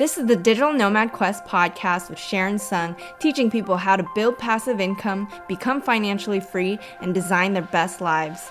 This is the Digital Nomad Quest podcast with Sharon Tseung, teaching people how to build passive income, become financially free, and design their best lives.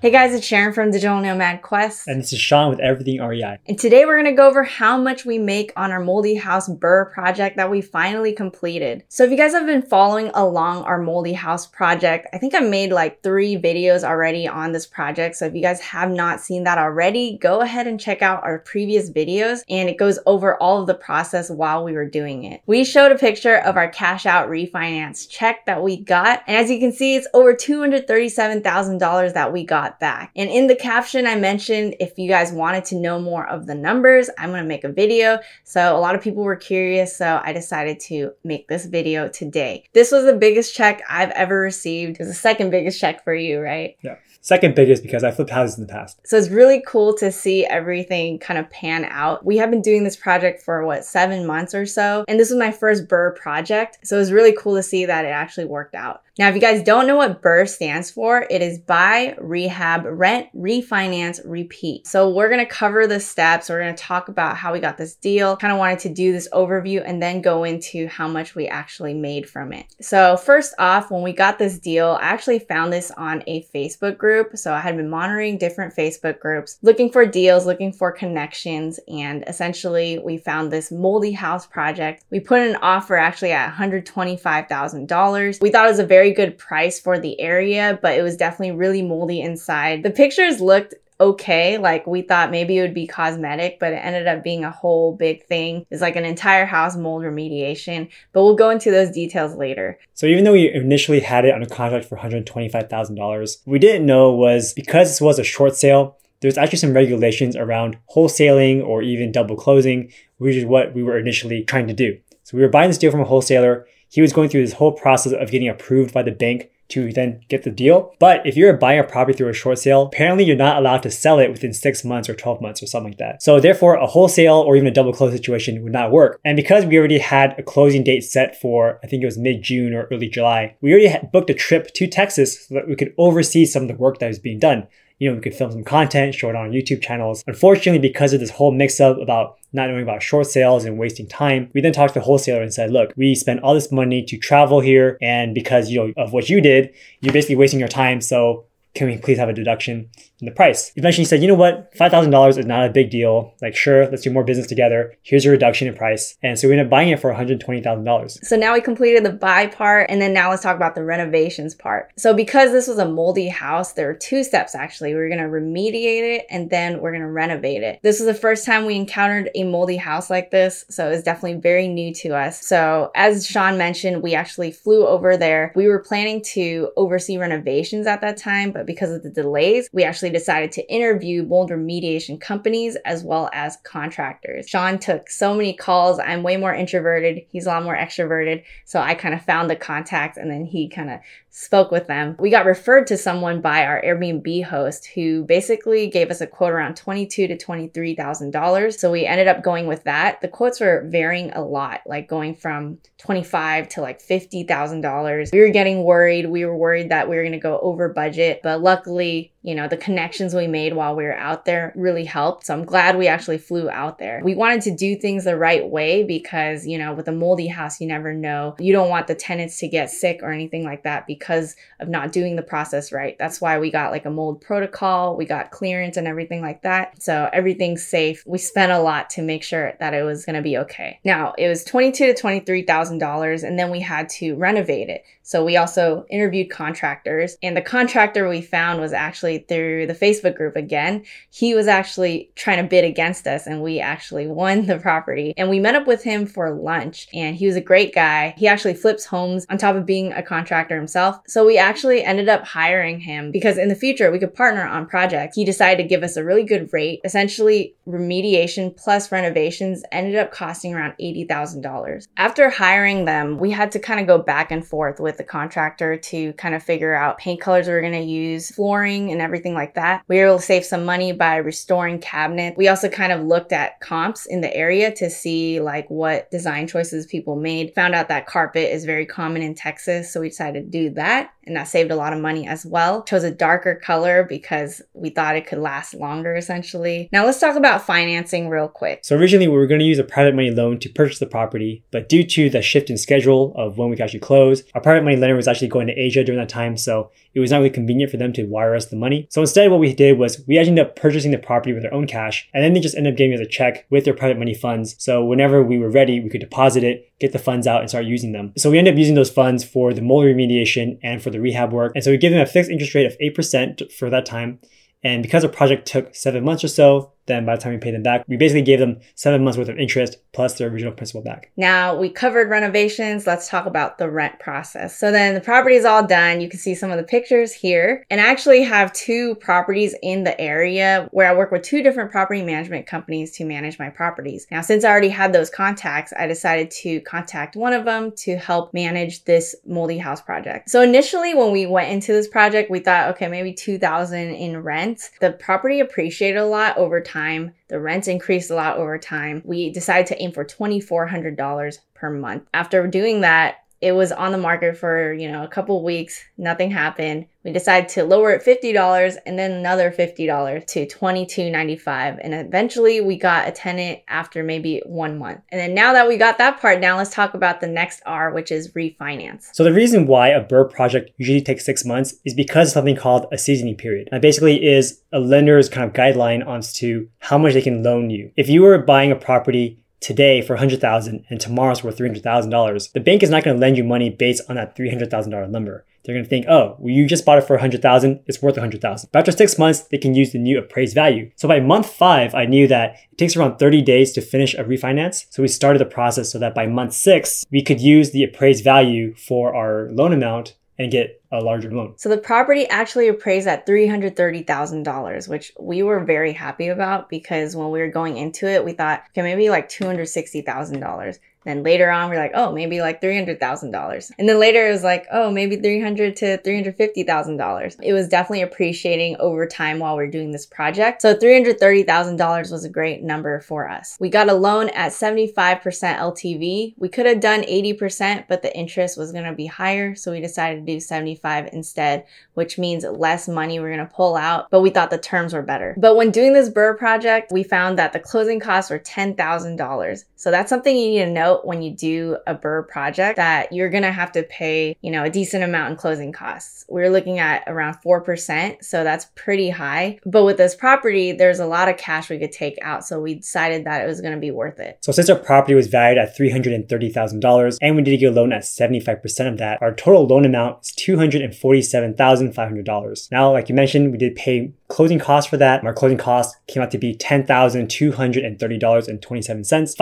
Hey guys, it's Sharon from Digital Nomad Quest. And this is Sean with Everything REI. And today we're going to go over how much we make on our Moldy House BRRRR project that we finally completed. So if you guys have been following along our Moldy House project, I think I made like three videos already on this project. So if you guys have not seen that already, go ahead and check out our previous videos and it goes over all of the process while we were doing it. We showed a picture of our cash out refinance check that we got. And as you can see, it's over $237,000 that we got back. And in the caption, I mentioned if you guys wanted to know more of the numbers, I'm to make a video. So a lot of people were curious. So I decided to make this video today. This was the biggest check I've ever received. Was the second biggest check for you, right? Yeah. Second biggest because I flipped houses in the past. So it's really cool to see everything kind of pan out. We have been doing this project for what, seven months or so. And this was my first BRRRR project. So it was really cool to see that it actually worked out. Now, if you guys don't know what BRRRR stands for, it is buy, rehab, rent, refinance, repeat. So we're to cover the steps. We're to talk about how we got this deal. Kind of wanted to do this overview and then go into how much we actually made from it. So first off, when we got this deal, I actually found this on a Facebook group. So I had been monitoring different Facebook groups, looking for deals, looking for connections. And essentially we found this moldy house project. We put an offer actually at $125,000. We thought it was a very good price for the area, but it was definitely really moldy inside. The pictures looked okay. Like we thought maybe it would be cosmetic, but it ended up being a whole big thing. It's like an entire house mold remediation, but we'll go into those details later. So even though we initially had it under contract for $125,000, we didn't know was because this was a short sale, there's actually some regulations around wholesaling or even double closing, which is what we were initially trying to do. So we were buying this deal from a wholesaler he was going through this whole process of getting approved by the bank to then get the deal. But if you're buying a property through a short sale, apparently you're not allowed to sell it within six months or 12 months or something like that. So therefore, a wholesale or even a double close situation would not work. And because we already had a closing date set for, I think it was mid June or early July, we already had booked a trip to Texas so that we could oversee some of the work that was being done you know, we could film some content, show it on our YouTube channels. Unfortunately, because of this whole mix up about not knowing about short sales and wasting time, we then talked to the wholesaler and said, look, we spent all this money to travel here. And because, you know, of what you did, you're basically wasting your time. So can we please have a deduction in the price? Eventually he said, you know what, $5,000 is not a big deal. Like, sure, let's do more business together. Here's a reduction in price. And so we ended up buying it for $120,000. So now we completed the buy part. And then now let's talk about the renovations part. So because this was a moldy house, there were two steps actually. We are going to remediate it and then we're going to renovate it. This was the first time we encountered a moldy house like this. So it's definitely very new to us. So as Sean mentioned, we actually flew over there. We were planning to oversee renovations at that time, but because of the delays, we actually decided to interview mold remediation companies as well as contractors. Sean took so many calls. I'm way more introverted. He's a lot more extroverted. So I kind of found the contact and then he kind of spoke with them. We got referred to someone by our Airbnb host who basically gave us a quote around twenty-two to twenty-three thousand dollars. So we ended up going with that. The quotes were varying a lot, like going from twenty-five to like fifty thousand dollars. We were getting worried. We were worried that we were going to go over budget, but luckily you know, the connections we made while we were out there really helped. So I'm glad we actually flew out there. We wanted to do things the right way because, you know, with a moldy house, you never know. You don't want the tenants to get sick or anything like that because of not doing the process right. That's why we got like a mold protocol, we got clearance and everything like that. So everything's safe. We spent a lot to make sure that it was going to be okay. Now, it was 22 to $23,000 and then we had to renovate it. So we also interviewed contractors and the contractor we found was actually through the Facebook group again. He was actually trying to bid against us and we actually won the property. And we met up with him for lunch and he was a great guy. He actually flips homes on top of being a contractor himself. So we actually ended up hiring him because in the future we could partner on projects. He decided to give us a really good rate. Essentially, remediation plus renovations ended up costing around $80,000. After hiring them, we had to kind of go back and forth with the contractor to kind of figure out paint colors we are going to use, flooring and everything like that. We were able to save some money by restoring cabinets. We also kind of looked at comps in the area to see like what design choices people made. Found out that carpet is very common in Texas, so we decided to do that and that saved a lot of money as well. Chose a darker color because we thought it could last longer essentially. Now let's talk about financing real quick. So originally we were going to use a private money loan to purchase the property, but due to the shift in schedule of when we could actually close, our private money lender was actually going to Asia during that time, so it was not really convenient for them to wire us the money. So instead what we did was we actually ended up purchasing the property with our own cash, and then they just ended up giving us a check with their private money funds. So whenever we were ready, we could deposit it, get the funds out and start using them. So we ended up using those funds for the mold remediation and for the rehab work. And so we give them a fixed interest rate of 8% for that time. And because the project took seven months or so, then by the time we paid them back, we basically gave them seven months worth of interest plus their original principal back. Now we covered renovations. Let's talk about the rent process. So then the property is all done. You can see some of the pictures here. And I actually have two properties in the area where I work with two different property management companies to manage my properties. Now, since I already had those contacts, I decided to contact one of them to help manage this moldy house project. So initially when we went into this project, we thought, okay, maybe 2000 in rent. The property appreciated a lot over time time. The rents increased a lot over time. We decided to aim for $2,400 per month. After doing that, it was on the market for, you know, a couple weeks. Nothing happened. We decided to lower it $50 and then another $50 to $22.95. And eventually we got a tenant after maybe one month. And then now that we got that part now let's talk about the next R, which is refinance. So the reason why a BRRRR project usually takes six months is because of something called a seasoning period. That basically is a lender's kind of guideline on to how much they can loan you. If you were buying a property today for 100000 and tomorrow's worth $300,000, the bank is not going to lend you money based on that $300,000 number. They're going to think, oh, well, you just bought it for 100000 it's worth 100000 But after six months, they can use the new appraised value. So by month five, I knew that it takes around 30 days to finish a refinance. So we started the process so that by month six, we could use the appraised value for our loan amount and get a larger loan. So the property actually appraised at $330,000, which we were very happy about because when we were going into it, we thought, okay, maybe like $260,000. Then later on, we're like, oh, maybe like $300,000. And then later it was like, oh, maybe 300 to $350,000. It was definitely appreciating over time while we are doing this project. So $330,000 was a great number for us. We got a loan at 75% LTV. We could have done 80%, but the interest was going to be higher. So we decided to do 75 instead, which means less money we're going to pull out, but we thought the terms were better. But when doing this BRRRR project, we found that the closing costs were $10,000. So that's something you need to know when you do a BRRRR project that you're going to have to pay, you know, a decent amount in closing costs. We're looking at around 4%, so that's pretty high. But with this property, there's a lot of cash we could take out, so we decided that it was going to be worth it. So since our property was valued at $330,000 and we did get a loan at 75% of that, our total loan amount is $247,500. Now, like you mentioned, we did pay closing costs for that. Our closing costs came out to be $10,230.27.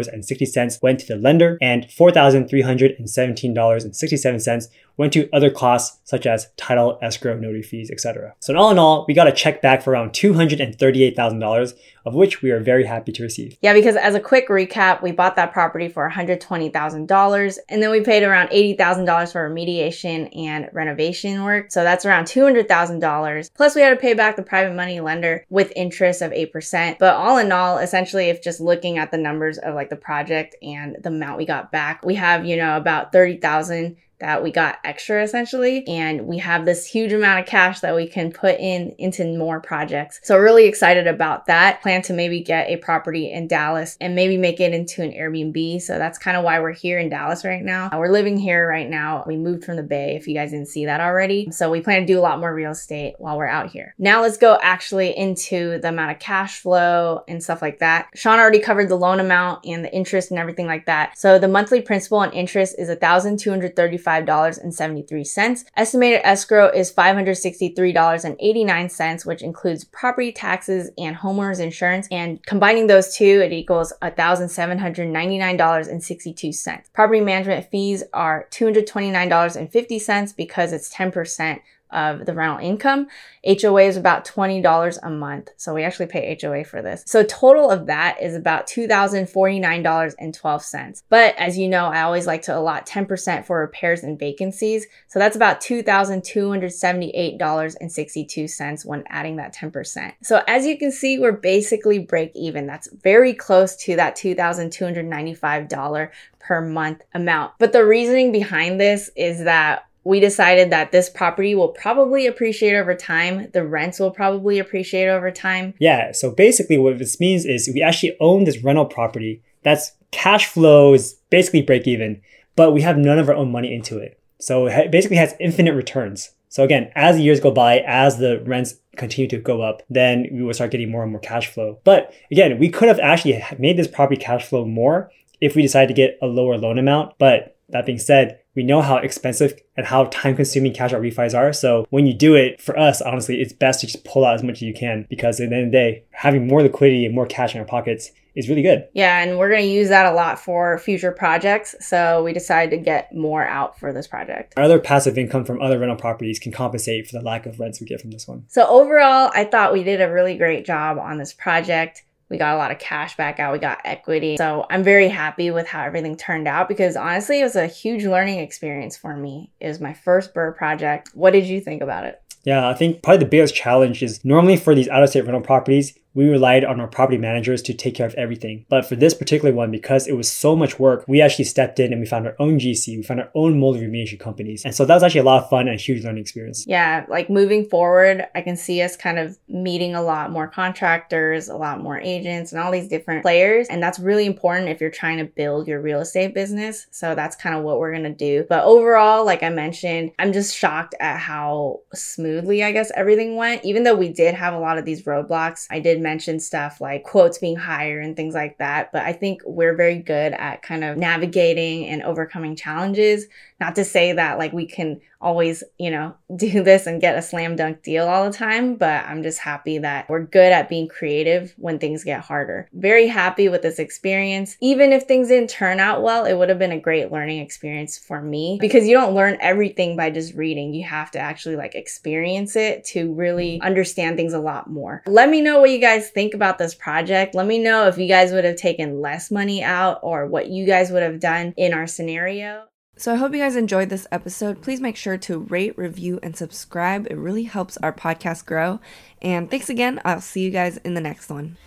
$5,912.60 went to the lender and $4,317.67 went to other costs such as title, escrow, notary fees, etc. So in all in all, we got a check back for around $238,000, of which we are very happy to receive. Yeah, because as a quick recap, we bought that property for $120,000 and then we paid around $80,000 for remediation and renovation work. So that's around $200,000. Plus we had to pay back the private money lender with interest of 8%. But all in all, essentially, if just looking at the numbers of like the project and the amount we got back, we have, you know, about 30,000 that we got extra essentially. And we have this huge amount of cash that we can put in into more projects. So really excited about that. Plan to maybe get a property in dallas and maybe make it into an airbnb. So that's kind of why we're here in dallas right now. We're living here right now. We moved from the bay if you guys didn't see that already. So we plan to do a lot more real estate while we're out here. Now let's go actually into the amount of cash flow and stuff like that. Sean already covered the loan amount and the interest and everything like that. So the monthly principal and interest is 1235 $5.73. Estimated escrow is $563.89, which includes property taxes and homeowners insurance. And combining those two, it equals $1,799.62. Property management fees are $229.50 because it's 10% of the rental income. HOA is about $20 a month. So we actually pay HOA for this. So total of that is about $2,049.12. But as you know, I always like to allot 10% for repairs and vacancies. So that's about $2,278.62 when adding that 10%. So as you can see, we're basically break even. That's very close to that $2,295 per month amount. But the reasoning behind this is that we decided that this property will probably appreciate over time. The rents will probably appreciate over time. Yeah. So basically, what this means is we actually own this rental property. That's cash flow is basically break even, but we have none of our own money into it. So it basically has infinite returns. So again, as the years go by, as the rents continue to go up, then we will start getting more and more cash flow. But again, we could have actually made this property cash flow more if we decided to get a lower loan amount. But that being said, we know how expensive and how time consuming cash out refis are. So when you do it, for us, honestly, it's best to just pull out as much as you can because at the end of the day, having more liquidity and more cash in our pockets is really good. Yeah, and we're going to use that a lot for future projects. So we decided to get more out for this project. Our other passive income from other rental properties can compensate for the lack of rents we get from this one. So overall, I thought we did a really great job on this project. We got a lot of cash back out. We got equity. So I'm very happy with how everything turned out because honestly, it was a huge learning experience for me. It was my first BRRRR project. What did you think about it? Yeah, I think probably the biggest challenge is normally for these out of state rental properties, we relied on our property managers to take care of everything. But for this particular one, because it was so much work, we actually stepped in and we found our own GC, we found our own mold remediation companies. And so that was actually a lot of fun and a huge learning experience. Yeah, like moving forward, I can see us kind of meeting a lot more contractors, a lot more agents, and all these different players. And that's really important if you're trying to build your real estate business. So that's kind of what we're going to do. But overall, like I mentioned, I'm just shocked at how smoothly, I guess, everything went. Even though we did have a lot of these roadblocks, I did mention stuff like quotes being higher and things like that. But I think we're very good at kind of navigating and overcoming challenges. Not to say that like we can always, you know, do this and get a slam dunk deal all the time, but I'm just happy that we're good at being creative when things get harder. Very happy with this experience. Even if things didn't turn out well, it would have been a great learning experience for me because you don't learn everything by just reading. You have to actually like experience it to really understand things a lot more. Let me know what you guys think about this project. Let me know if you guys would have taken less money out or what you guys would have done in our scenario. So I hope you guys enjoyed this episode. Please make sure to rate, review, and subscribe. It really helps our podcast grow. And thanks again. I'll see you guys in the next one.